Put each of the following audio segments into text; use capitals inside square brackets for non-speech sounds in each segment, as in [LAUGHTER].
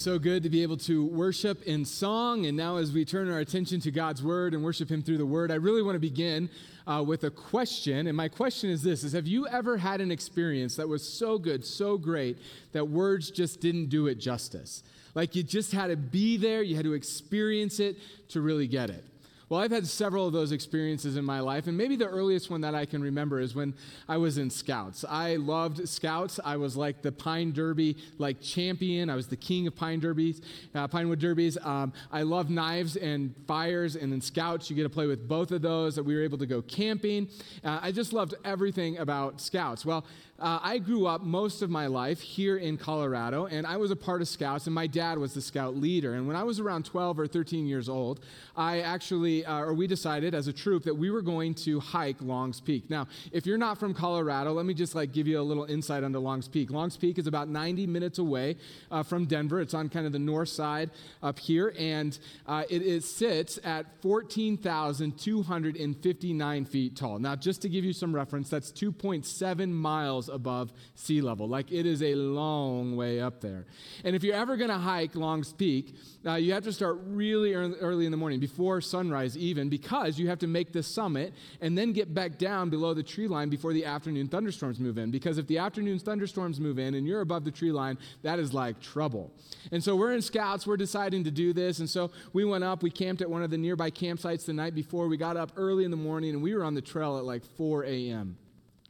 So good to be able to worship in song. And now, as we turn our attention to God's word and worship Him through the word, I really want to begin uh, with a question. And my question is this is Have you ever had an experience that was so good, so great, that words just didn't do it justice? Like you just had to be there, you had to experience it to really get it. Well, I've had several of those experiences in my life, and maybe the earliest one that I can remember is when I was in Scouts. I loved Scouts. I was like the Pine Derby like champion. I was the king of Pine Derbies, uh, Pinewood Derbies. Um, I love knives and fires, and in Scouts you get to play with both of those. That we were able to go camping. Uh, I just loved everything about Scouts. Well, uh, I grew up most of my life here in Colorado, and I was a part of Scouts, and my dad was the Scout leader. And when I was around 12 or 13 years old, I actually, uh, or we decided as a troop that we were going to hike Longs Peak. Now, if you're not from Colorado, let me just like give you a little insight onto Longs Peak. Longs Peak is about 90 minutes away uh, from Denver. It's on kind of the north side up here, and uh, it, it sits at 14,259 feet tall. Now, just to give you some reference, that's 2.7 miles above sea level. Like it is a long way up there. And if you're ever going to hike Longs Peak, uh, you have to start really early in the morning, before sunrise even, because you have to make the summit and then get back down below the tree line before the afternoon thunderstorms move in. Because if the afternoon thunderstorms move in and you're above the tree line, that is like trouble. And so we're in scouts, we're deciding to do this. And so we went up, we camped at one of the nearby campsites the night before. We got up early in the morning and we were on the trail at like 4 a.m.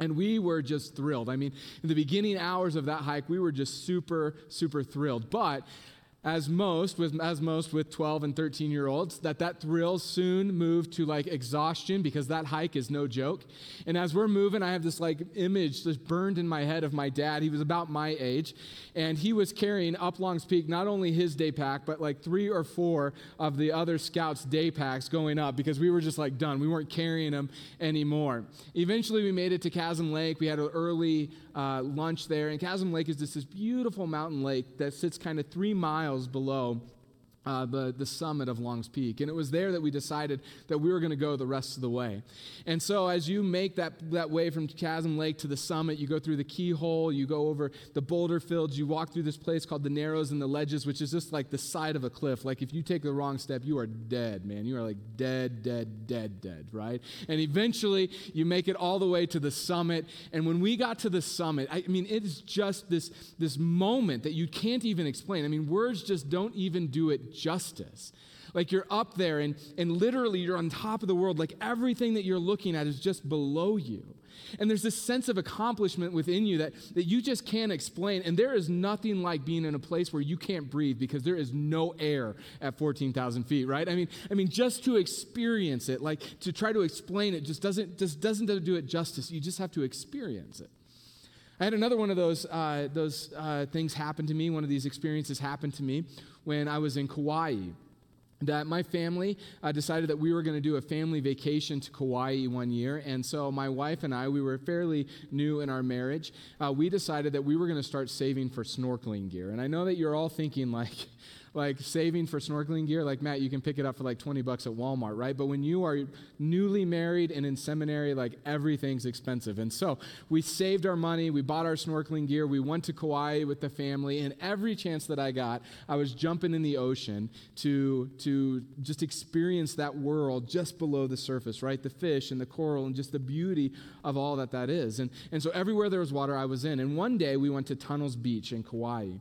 And we were just thrilled. I mean, in the beginning hours of that hike, we were just super, super thrilled. But as most with as most with 12 and 13 year olds that that thrill soon moved to like exhaustion because that hike is no joke. And as we're moving i have this like image that's burned in my head of my dad. He was about my age and he was carrying up longs peak not only his day pack but like three or four of the other scouts day packs going up because we were just like done. We weren't carrying them anymore. Eventually we made it to chasm lake. We had an early uh, lunch there. And chasm lake is just this beautiful mountain lake that sits kind of three miles miles below uh, the, the summit of Longs Peak. And it was there that we decided that we were going to go the rest of the way. And so, as you make that, that way from Chasm Lake to the summit, you go through the keyhole, you go over the boulder fields, you walk through this place called the Narrows and the Ledges, which is just like the side of a cliff. Like, if you take the wrong step, you are dead, man. You are like dead, dead, dead, dead, right? And eventually, you make it all the way to the summit. And when we got to the summit, I mean, it is just this, this moment that you can't even explain. I mean, words just don't even do it justice. Like you're up there and, and literally you're on top of the world. Like everything that you're looking at is just below you. And there's this sense of accomplishment within you that, that you just can't explain. And there is nothing like being in a place where you can't breathe because there is no air at 14,000 feet, right? I mean, I mean, just to experience it, like to try to explain it, just doesn't just doesn't do it justice. You just have to experience it. I had another one of those, uh, those uh, things happen to me, one of these experiences happened to me when I was in Kauai that my family uh, decided that we were going to do a family vacation to Kauai one year. And so my wife and I, we were fairly new in our marriage. Uh, we decided that we were going to start saving for snorkeling gear. And I know that you're all thinking, like, like saving for snorkeling gear, like Matt, you can pick it up for like 20 bucks at Walmart, right? But when you are newly married and in seminary, like everything's expensive. And so we saved our money, we bought our snorkeling gear, we went to Kauai with the family, and every chance that I got, I was jumping in the ocean to, to just experience that world just below the surface, right? The fish and the coral and just the beauty of all that that is. And, and so everywhere there was water, I was in. And one day we went to Tunnels Beach in Kauai.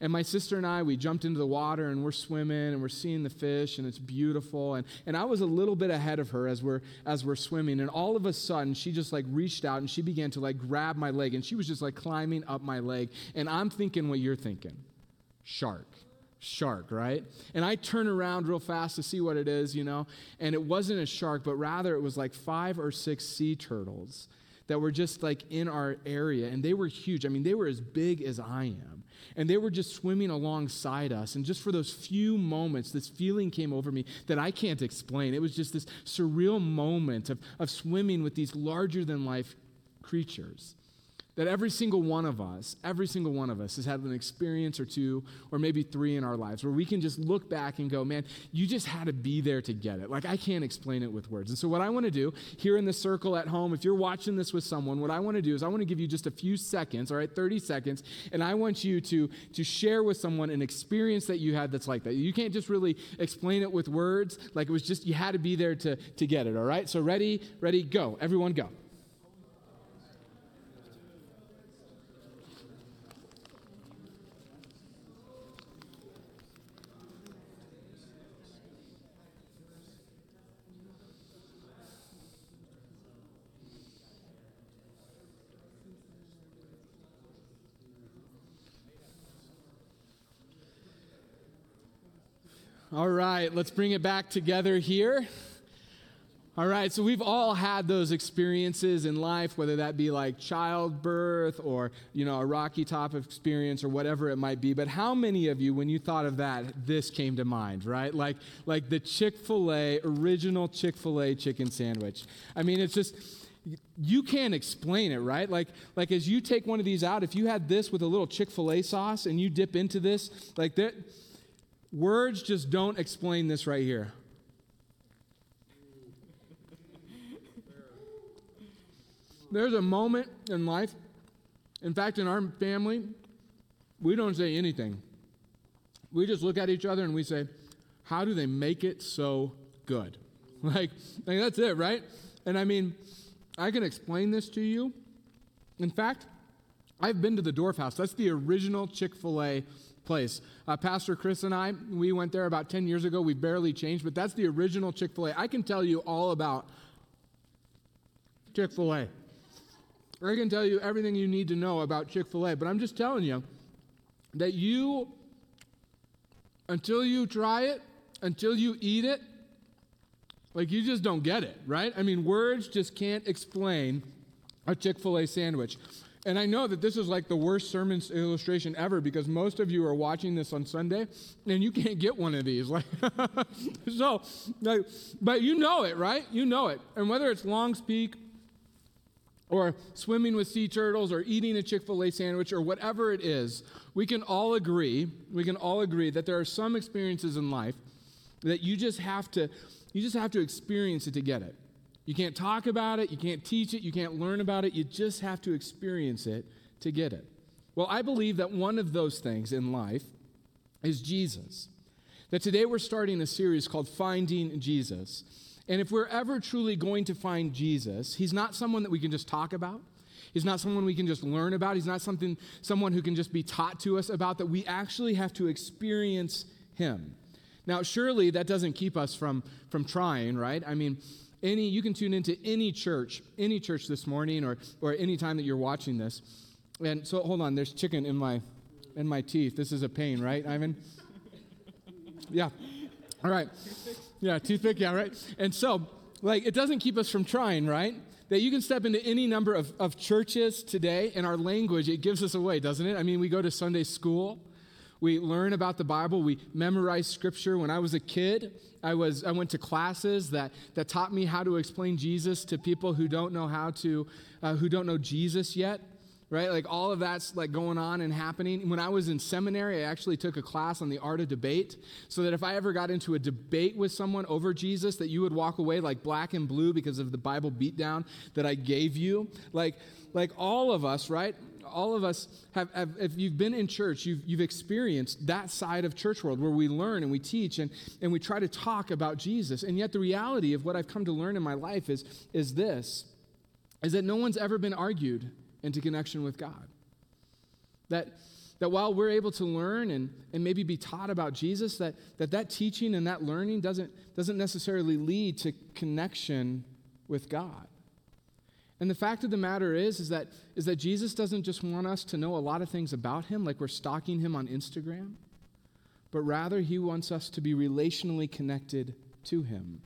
And my sister and I, we jumped into the water and we're swimming and we're seeing the fish and it's beautiful. And, and I was a little bit ahead of her as we're, as we're swimming. And all of a sudden, she just like reached out and she began to like grab my leg. And she was just like climbing up my leg. And I'm thinking what you're thinking shark shark, right? And I turn around real fast to see what it is, you know, and it wasn't a shark, but rather it was like five or six sea turtles that were just like in our area, and they were huge. I mean, they were as big as I am. And they were just swimming alongside us. And just for those few moments, this feeling came over me that I can't explain. It was just this surreal moment of, of swimming with these larger than life creatures. That every single one of us, every single one of us has had an experience or two or maybe three in our lives where we can just look back and go, man, you just had to be there to get it. Like, I can't explain it with words. And so, what I want to do here in the circle at home, if you're watching this with someone, what I want to do is I want to give you just a few seconds, all right, 30 seconds, and I want you to, to share with someone an experience that you had that's like that. You can't just really explain it with words. Like, it was just, you had to be there to, to get it, all right? So, ready, ready, go. Everyone go. All right, let's bring it back together here. All right, so we've all had those experiences in life, whether that be like childbirth or, you know, a rocky top experience or whatever it might be. But how many of you, when you thought of that, this came to mind, right? Like, like the Chick fil A, original Chick fil A chicken sandwich. I mean, it's just, you can't explain it, right? Like, like as you take one of these out, if you had this with a little Chick fil A sauce and you dip into this, like that Words just don't explain this right here. There's a moment in life, in fact, in our family, we don't say anything. We just look at each other and we say, How do they make it so good? [LAUGHS] Like, like that's it, right? And I mean, I can explain this to you. In fact, I've been to the Dwarf House. That's the original Chick fil A place. Uh, Pastor Chris and I, we went there about 10 years ago. We barely changed, but that's the original Chick fil A. I can tell you all about Chick fil A. I can tell you everything you need to know about Chick fil A, but I'm just telling you that you, until you try it, until you eat it, like you just don't get it, right? I mean, words just can't explain a Chick fil A sandwich. And I know that this is like the worst sermon illustration ever because most of you are watching this on Sunday and you can't get one of these. [LAUGHS] Like, so, like, but you know it, right? You know it. And whether it's Long's Peak or swimming with sea turtles or eating a Chick fil A sandwich or whatever it is, we can all agree, we can all agree that there are some experiences in life that you just have to, you just have to experience it to get it. You can't talk about it, you can't teach it, you can't learn about it, you just have to experience it to get it. Well, I believe that one of those things in life is Jesus. That today we're starting a series called Finding Jesus. And if we're ever truly going to find Jesus, he's not someone that we can just talk about. He's not someone we can just learn about. He's not something someone who can just be taught to us about that we actually have to experience him. Now, surely that doesn't keep us from from trying, right? I mean, any, you can tune into any church, any church this morning or, or any time that you're watching this. And so, hold on, there's chicken in my, in my teeth. This is a pain, right, Ivan? Yeah. All right. Yeah, toothpick, yeah, right. And so, like, it doesn't keep us from trying, right? That you can step into any number of, of churches today, and our language, it gives us away, doesn't it? I mean, we go to Sunday school, we learn about the Bible. We memorize scripture. When I was a kid, I, was, I went to classes that, that taught me how to explain Jesus to people who don't know how to, uh, who don't know Jesus yet, right? Like all of that's like going on and happening. When I was in seminary, I actually took a class on the art of debate so that if I ever got into a debate with someone over Jesus, that you would walk away like black and blue because of the Bible beatdown that I gave you. Like, like all of us, right? All of us have, have, if you've been in church, you've, you've experienced that side of church world where we learn and we teach and, and we try to talk about Jesus. And yet the reality of what I've come to learn in my life is, is this, is that no one's ever been argued into connection with God. That, that while we're able to learn and, and maybe be taught about Jesus, that, that that teaching and that learning doesn't, doesn't necessarily lead to connection with God. And the fact of the matter is, is that, is that Jesus doesn't just want us to know a lot of things about him, like we're stalking him on Instagram, but rather he wants us to be relationally connected to him,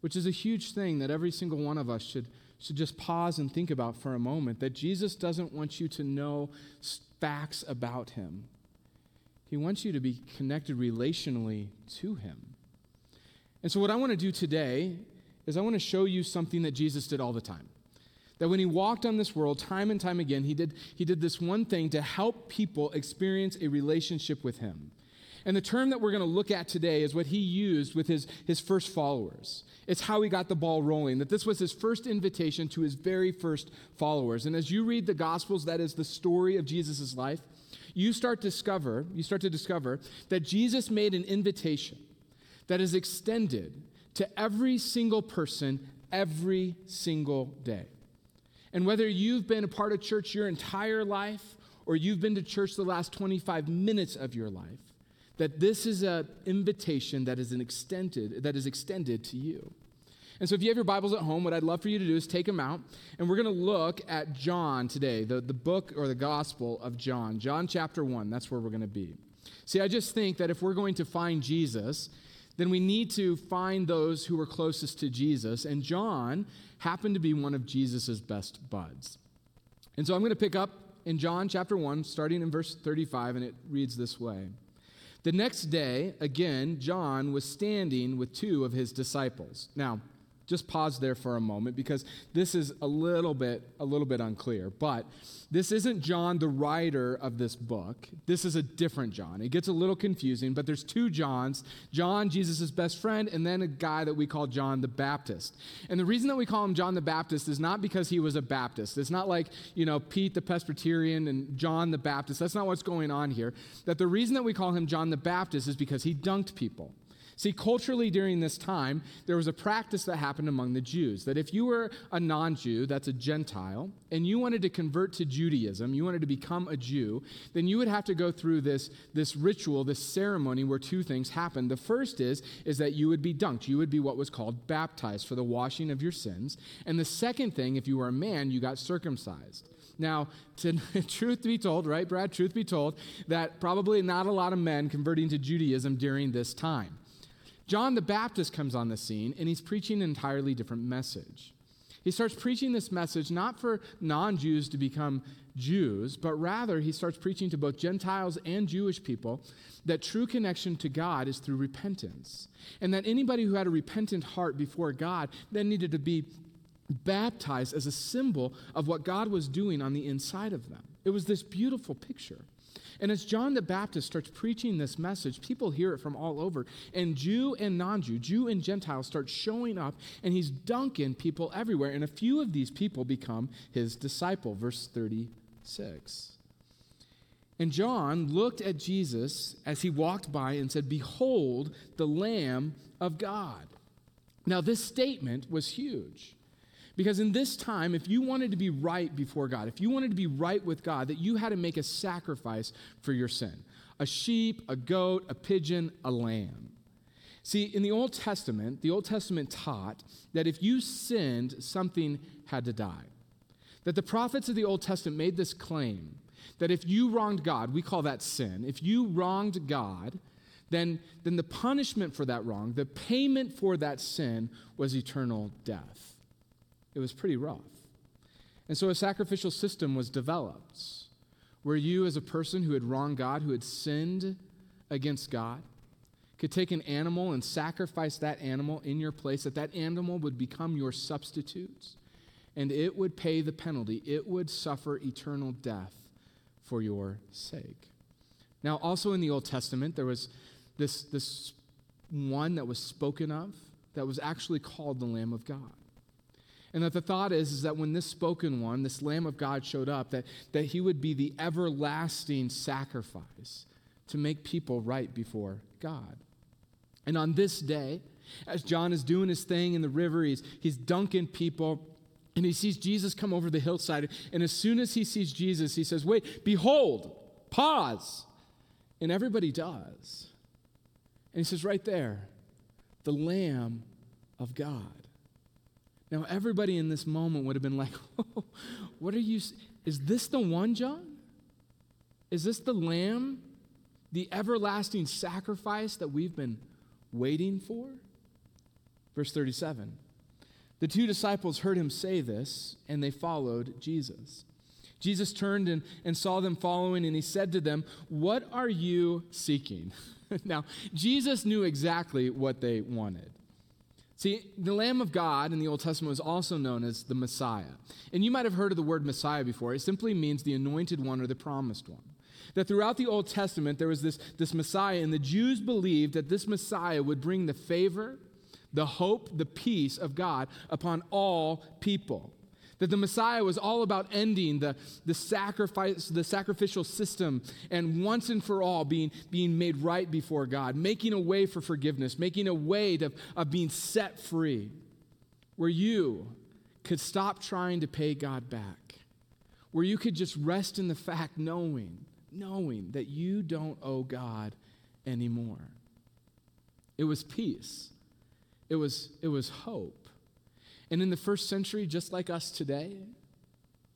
which is a huge thing that every single one of us should, should just pause and think about for a moment. That Jesus doesn't want you to know facts about him, he wants you to be connected relationally to him. And so, what I want to do today is I want to show you something that Jesus did all the time that when he walked on this world time and time again, he did, he did this one thing to help people experience a relationship with him. And the term that we're going to look at today is what he used with his, his first followers. It's how he got the ball rolling, that this was his first invitation to his very first followers. And as you read the Gospels, that is the story of Jesus' life, you start discover, you start to discover that Jesus made an invitation that is extended to every single person every single day. And whether you've been a part of church your entire life or you've been to church the last 25 minutes of your life, that this is an invitation that is an extended that is extended to you. And so if you have your Bibles at home, what I'd love for you to do is take them out, and we're going to look at John today, the, the book or the gospel of John. John chapter 1, that's where we're going to be. See, I just think that if we're going to find Jesus, then we need to find those who were closest to Jesus, and John happened to be one of Jesus' best buds. And so I'm going to pick up in John chapter 1, starting in verse 35, and it reads this way. The next day, again, John was standing with two of his disciples. Now, just pause there for a moment because this is a little bit a little bit unclear but this isn't john the writer of this book. This is a different john. It gets a little confusing but there's two johns john jesus' best friend and then a guy that we call john the baptist. And the reason that we call him john the baptist is not because he was a baptist. It's not like you know pete the presbyterian and john the baptist. That's not what's going on here. That the reason that we call him john the baptist is because he dunked people See, culturally during this time, there was a practice that happened among the Jews that if you were a non Jew, that's a Gentile, and you wanted to convert to Judaism, you wanted to become a Jew, then you would have to go through this, this ritual, this ceremony where two things happened. The first is, is that you would be dunked. You would be what was called baptized for the washing of your sins. And the second thing, if you were a man, you got circumcised. Now, to, [LAUGHS] truth be told, right, Brad, truth be told, that probably not a lot of men converting to Judaism during this time. John the Baptist comes on the scene and he's preaching an entirely different message. He starts preaching this message not for non Jews to become Jews, but rather he starts preaching to both Gentiles and Jewish people that true connection to God is through repentance. And that anybody who had a repentant heart before God then needed to be baptized as a symbol of what God was doing on the inside of them. It was this beautiful picture. And as John the Baptist starts preaching this message, people hear it from all over. And Jew and non Jew, Jew and Gentile start showing up, and he's dunking people everywhere. And a few of these people become his disciple. Verse 36. And John looked at Jesus as he walked by and said, Behold, the Lamb of God. Now, this statement was huge. Because in this time, if you wanted to be right before God, if you wanted to be right with God, that you had to make a sacrifice for your sin a sheep, a goat, a pigeon, a lamb. See, in the Old Testament, the Old Testament taught that if you sinned, something had to die. That the prophets of the Old Testament made this claim that if you wronged God, we call that sin, if you wronged God, then, then the punishment for that wrong, the payment for that sin was eternal death. It was pretty rough. And so a sacrificial system was developed where you, as a person who had wronged God, who had sinned against God, could take an animal and sacrifice that animal in your place, that that animal would become your substitute, and it would pay the penalty. It would suffer eternal death for your sake. Now, also in the Old Testament, there was this, this one that was spoken of that was actually called the Lamb of God. And that the thought is, is that when this spoken one, this Lamb of God showed up, that, that he would be the everlasting sacrifice to make people right before God. And on this day, as John is doing his thing in the river, he's, he's dunking people, and he sees Jesus come over the hillside. And as soon as he sees Jesus, he says, Wait, behold, pause. And everybody does. And he says, Right there, the Lamb of God. Now, everybody in this moment would have been like, [LAUGHS] oh, What are you? Is this the one, John? Is this the lamb, the everlasting sacrifice that we've been waiting for? Verse 37 The two disciples heard him say this, and they followed Jesus. Jesus turned and, and saw them following, and he said to them, What are you seeking? [LAUGHS] now, Jesus knew exactly what they wanted. See, the Lamb of God in the Old Testament was also known as the Messiah. And you might have heard of the word Messiah before. It simply means the anointed one or the promised one. That throughout the Old Testament, there was this, this Messiah, and the Jews believed that this Messiah would bring the favor, the hope, the peace of God upon all people. That the Messiah was all about ending the, the sacrifice, the sacrificial system, and once and for all being, being made right before God, making a way for forgiveness, making a way to, of being set free, where you could stop trying to pay God back, where you could just rest in the fact knowing, knowing that you don't owe God anymore. It was peace. It was, it was hope. And in the first century, just like us today,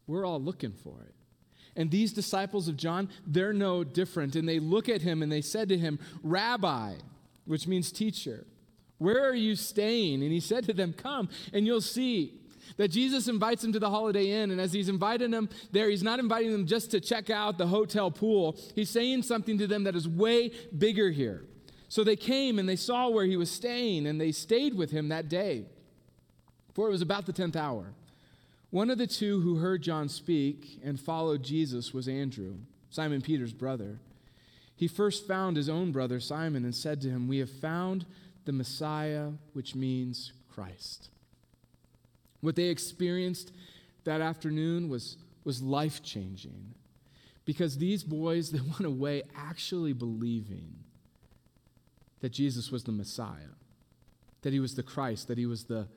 we're all looking for it. And these disciples of John, they're no different. And they look at him and they said to him, Rabbi, which means teacher, where are you staying? And he said to them, Come, and you'll see that Jesus invites them to the Holiday Inn. And as he's inviting them there, he's not inviting them just to check out the hotel pool. He's saying something to them that is way bigger here. So they came and they saw where he was staying, and they stayed with him that day for it was about the tenth hour. One of the two who heard John speak and followed Jesus was Andrew, Simon Peter's brother. He first found his own brother Simon and said to him, We have found the Messiah, which means Christ. What they experienced that afternoon was, was life changing because these boys, they went away actually believing that Jesus was the Messiah, that he was the Christ, that he was the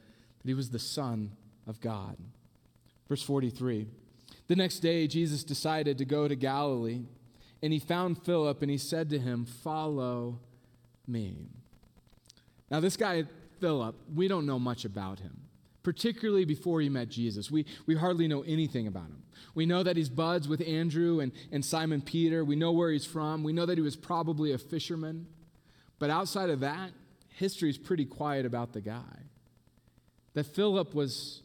that he was the Son of God. Verse 43 The next day, Jesus decided to go to Galilee, and he found Philip, and he said to him, Follow me. Now, this guy, Philip, we don't know much about him, particularly before he met Jesus. We, we hardly know anything about him. We know that he's buds with Andrew and, and Simon Peter. We know where he's from. We know that he was probably a fisherman. But outside of that, history is pretty quiet about the guy that Philip was,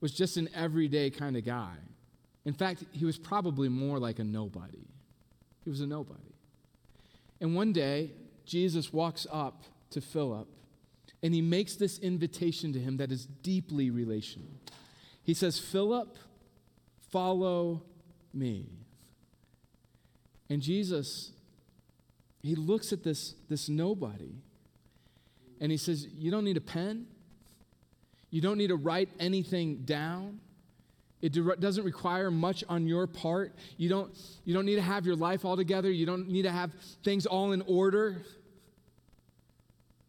was just an everyday kind of guy. In fact, he was probably more like a nobody. He was a nobody. And one day, Jesus walks up to Philip and he makes this invitation to him that is deeply relational. He says, Philip, follow me. And Jesus, he looks at this, this nobody and he says, You don't need a pen. You don't need to write anything down. It doesn't require much on your part. You don't, you don't need to have your life all together. You don't need to have things all in order.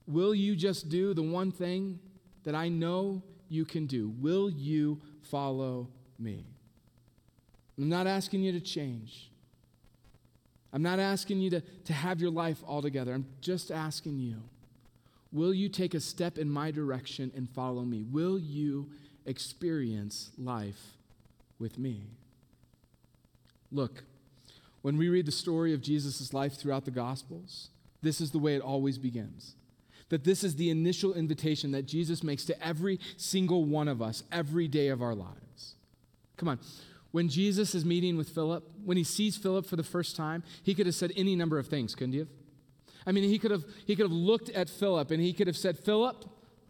Will you just do the one thing that I know you can do? Will you follow me? I'm not asking you to change. I'm not asking you to, to have your life all together. I'm just asking you Will you take a step in my direction and follow me? Will you experience life with me? Look, when we read the story of Jesus' life throughout the Gospels, this is the way it always begins. That this is the initial invitation that Jesus makes to every single one of us every day of our lives. Come on. When Jesus is meeting with Philip, when he sees Philip for the first time, he could have said any number of things, couldn't he have? I mean, he could have, he could have looked at Philip and he could have said, Philip,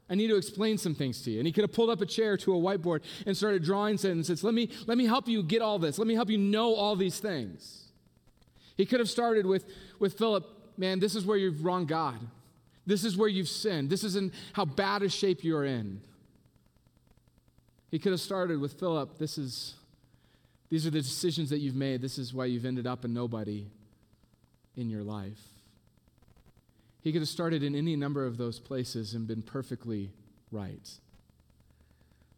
I need to explain some things to you. And he could have pulled up a chair to a whiteboard and started drawing sentences. Let me, let me help you get all this. Let me help you know all these things. He could have started with, with Philip, man, this is where you've wronged God. This is where you've sinned. This is how bad a shape you're in. He could have started with Philip, this is these are the decisions that you've made. This is why you've ended up a nobody in your life. He could have started in any number of those places and been perfectly right.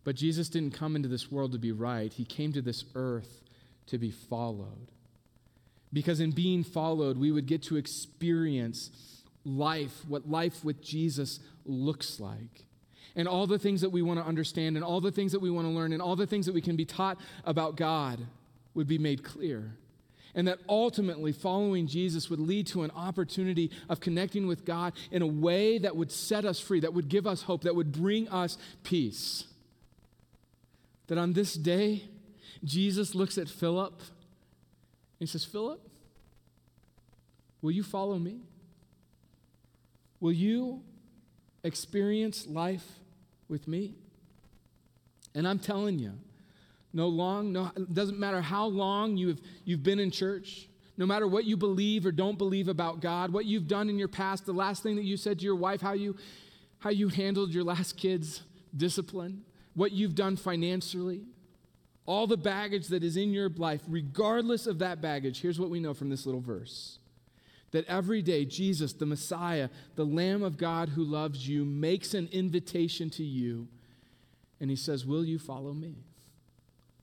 But Jesus didn't come into this world to be right, He came to this earth to be followed. Because in being followed, we would get to experience life, what life with Jesus looks like. And all the things that we want to understand, and all the things that we want to learn, and all the things that we can be taught about God would be made clear and that ultimately following Jesus would lead to an opportunity of connecting with God in a way that would set us free, that would give us hope, that would bring us peace. That on this day, Jesus looks at Philip and he says, Philip, will you follow me? Will you experience life with me? And I'm telling you, no long, no, doesn't matter how long you've, you've been in church, no matter what you believe or don't believe about God, what you've done in your past, the last thing that you said to your wife, how you, how you handled your last kid's discipline, what you've done financially, all the baggage that is in your life, regardless of that baggage, here's what we know from this little verse that every day Jesus, the Messiah, the Lamb of God who loves you, makes an invitation to you. And he says, Will you follow me?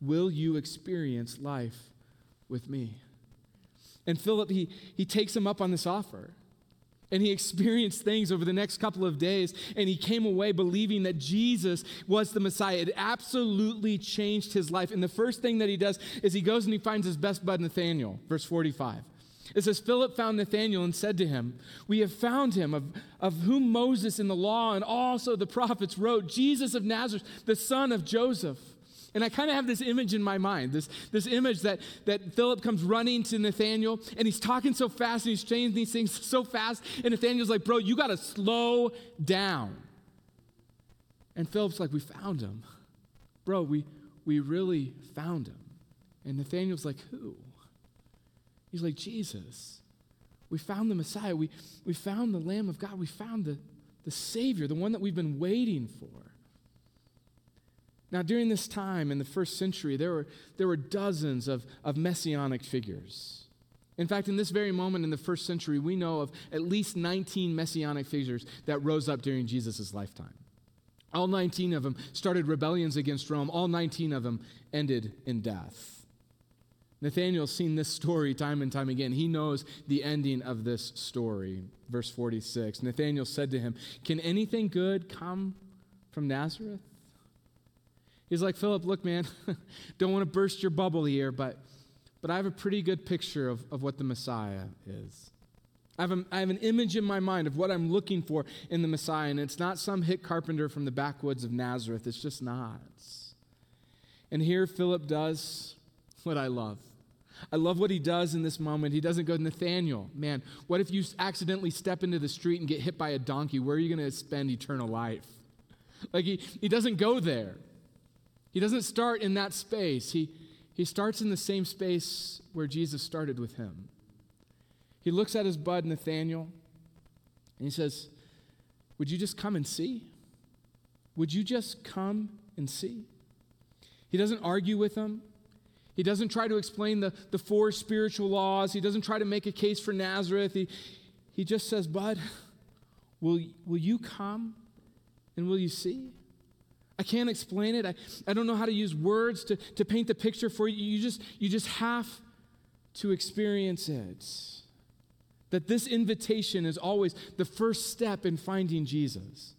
Will you experience life with me? And Philip, he, he takes him up on this offer. And he experienced things over the next couple of days, and he came away believing that Jesus was the Messiah. It absolutely changed his life. And the first thing that he does is he goes and he finds his best bud, Nathaniel, verse 45. It says, Philip found Nathanael and said to him, We have found him, of, of whom Moses in the law and also the prophets wrote, Jesus of Nazareth, the son of Joseph. And I kind of have this image in my mind, this, this image that, that Philip comes running to Nathanael and he's talking so fast and he's saying these things [LAUGHS] so fast. And Nathanael's like, Bro, you got to slow down. And Philip's like, We found him. Bro, we, we really found him. And Nathanael's like, Who? He's like, Jesus. We found the Messiah. We, we found the Lamb of God. We found the, the Savior, the one that we've been waiting for. Now, during this time in the first century, there were, there were dozens of, of messianic figures. In fact, in this very moment in the first century, we know of at least 19 messianic figures that rose up during Jesus' lifetime. All 19 of them started rebellions against Rome, all 19 of them ended in death. Nathaniel's seen this story time and time again. He knows the ending of this story. Verse 46 Nathaniel said to him, Can anything good come from Nazareth? He's like, Philip, look, man, [LAUGHS] don't want to burst your bubble here, but, but I have a pretty good picture of, of what the Messiah is. I have, a, I have an image in my mind of what I'm looking for in the Messiah, and it's not some hick carpenter from the backwoods of Nazareth. It's just not. And here Philip does what I love. I love what he does in this moment. He doesn't go, Nathaniel, man, what if you accidentally step into the street and get hit by a donkey? Where are you going to spend eternal life? Like, he, he doesn't go there. He doesn't start in that space. He, he starts in the same space where Jesus started with him. He looks at his bud, Nathaniel, and he says, Would you just come and see? Would you just come and see? He doesn't argue with him. He doesn't try to explain the, the four spiritual laws. He doesn't try to make a case for Nazareth. He, he just says, Bud, will, will you come and will you see? I can't explain it. I, I don't know how to use words to, to paint the picture for you. You just, you just have to experience it. That this invitation is always the first step in finding Jesus.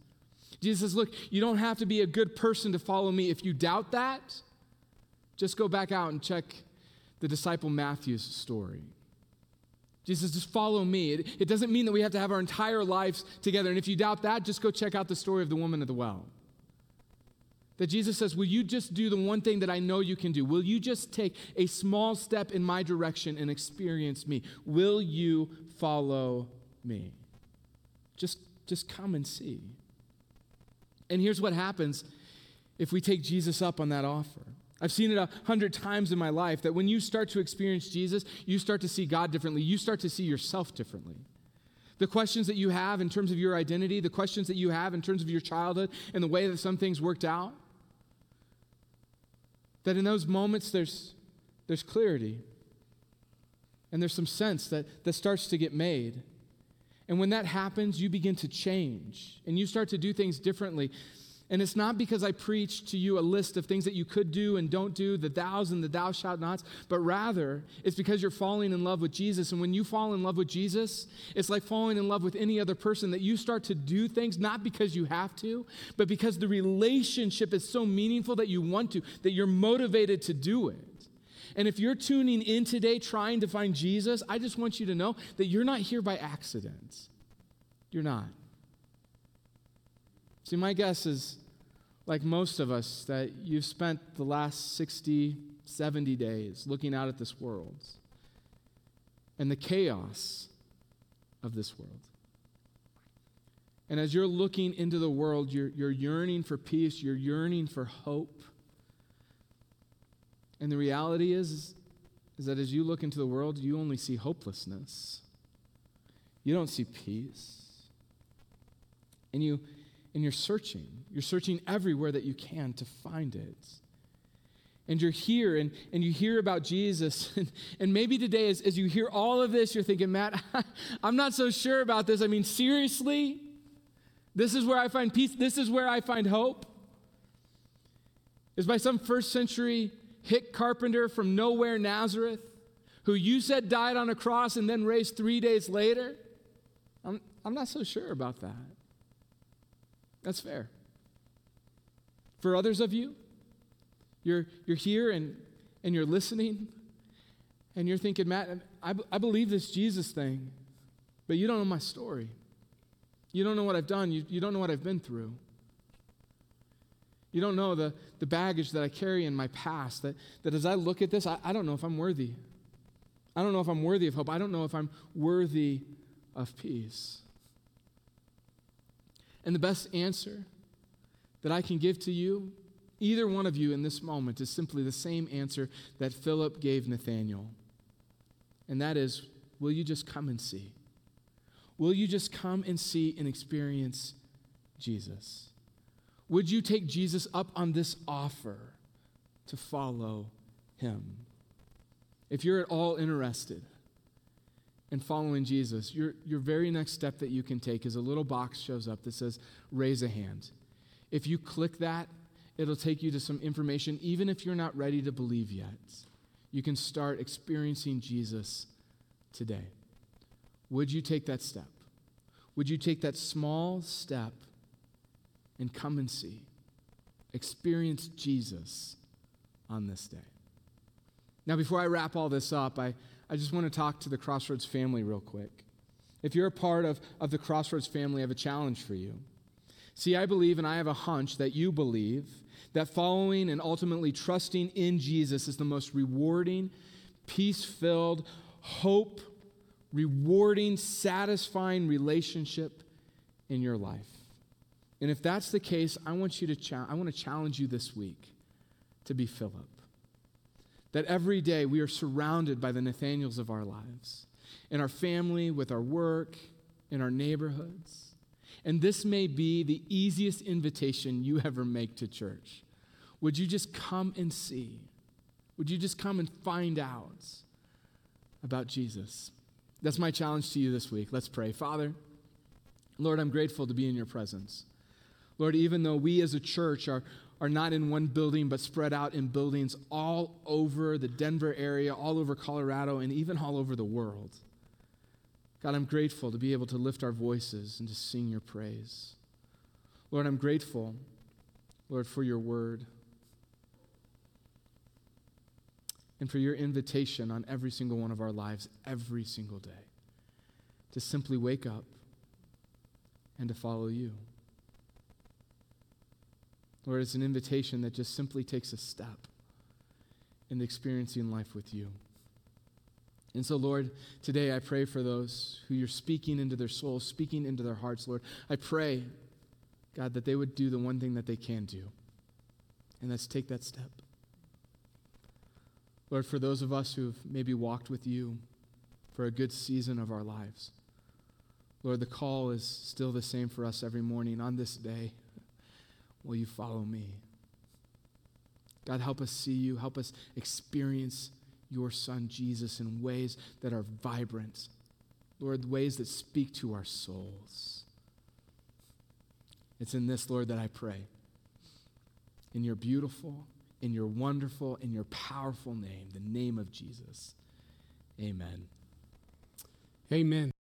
Jesus says, Look, you don't have to be a good person to follow me. If you doubt that, just go back out and check the disciple Matthew's story. Jesus, just follow me. It, it doesn't mean that we have to have our entire lives together. And if you doubt that, just go check out the story of the woman at the well. That Jesus says, Will you just do the one thing that I know you can do? Will you just take a small step in my direction and experience me? Will you follow me? Just, just come and see. And here's what happens if we take Jesus up on that offer. I've seen it a hundred times in my life that when you start to experience Jesus, you start to see God differently. You start to see yourself differently. The questions that you have in terms of your identity, the questions that you have in terms of your childhood, and the way that some things worked out, that in those moments there's, there's clarity and there's some sense that, that starts to get made. And when that happens, you begin to change and you start to do things differently. And it's not because I preach to you a list of things that you could do and don't do, the thous and the thou shalt nots, but rather it's because you're falling in love with Jesus. And when you fall in love with Jesus, it's like falling in love with any other person that you start to do things not because you have to, but because the relationship is so meaningful that you want to, that you're motivated to do it. And if you're tuning in today trying to find Jesus, I just want you to know that you're not here by accident. You're not. See, my guess is, like most of us, that you've spent the last 60, 70 days looking out at this world and the chaos of this world. And as you're looking into the world, you're, you're yearning for peace, you're yearning for hope. And the reality is, is that as you look into the world, you only see hopelessness. You don't see peace. And you and you're searching. You're searching everywhere that you can to find it. And you're here and, and you hear about Jesus. [LAUGHS] And, and maybe today, as, as you hear all of this, you're thinking, Matt, [LAUGHS] I'm not so sure about this. I mean, seriously? This is where I find peace. This is where I find hope. Is by some first century hick carpenter from nowhere, Nazareth, who you said died on a cross and then raised three days later. I'm, I'm not so sure about that. That's fair. For others of you, you're, you're here and, and you're listening and you're thinking, Matt, I, I believe this Jesus thing, but you don't know my story. You don't know what I've done. You, you don't know what I've been through. You don't know the, the baggage that I carry in my past. That, that as I look at this, I, I don't know if I'm worthy. I don't know if I'm worthy of hope. I don't know if I'm worthy of peace. And the best answer that I can give to you, either one of you in this moment, is simply the same answer that Philip gave Nathanael. And that is, will you just come and see? Will you just come and see and experience Jesus? Would you take Jesus up on this offer to follow him? If you're at all interested, and following Jesus, your, your very next step that you can take is a little box shows up that says, raise a hand. If you click that, it'll take you to some information, even if you're not ready to believe yet. You can start experiencing Jesus today. Would you take that step? Would you take that small step and come and see? Experience Jesus on this day. Now, before I wrap all this up, I, I just want to talk to the Crossroads family real quick. If you're a part of, of the Crossroads family, I have a challenge for you. See, I believe and I have a hunch that you believe that following and ultimately trusting in Jesus is the most rewarding, peace filled, hope rewarding, satisfying relationship in your life. And if that's the case, I want you to cha- I want to challenge you this week to be Philip. That every day we are surrounded by the Nathaniels of our lives, in our family, with our work, in our neighborhoods. And this may be the easiest invitation you ever make to church. Would you just come and see? Would you just come and find out about Jesus? That's my challenge to you this week. Let's pray. Father, Lord, I'm grateful to be in your presence. Lord, even though we as a church are, are not in one building, but spread out in buildings all over the Denver area, all over Colorado, and even all over the world. God, I'm grateful to be able to lift our voices and to sing your praise. Lord, I'm grateful, Lord, for your word and for your invitation on every single one of our lives, every single day, to simply wake up and to follow you. Lord, it's an invitation that just simply takes a step in experiencing life with you. And so, Lord, today I pray for those who you're speaking into their souls, speaking into their hearts, Lord. I pray, God, that they would do the one thing that they can do, and that's take that step. Lord, for those of us who've maybe walked with you for a good season of our lives, Lord, the call is still the same for us every morning on this day. Will you follow me? God, help us see you. Help us experience your Son, Jesus, in ways that are vibrant. Lord, ways that speak to our souls. It's in this, Lord, that I pray. In your beautiful, in your wonderful, in your powerful name, the name of Jesus. Amen. Amen.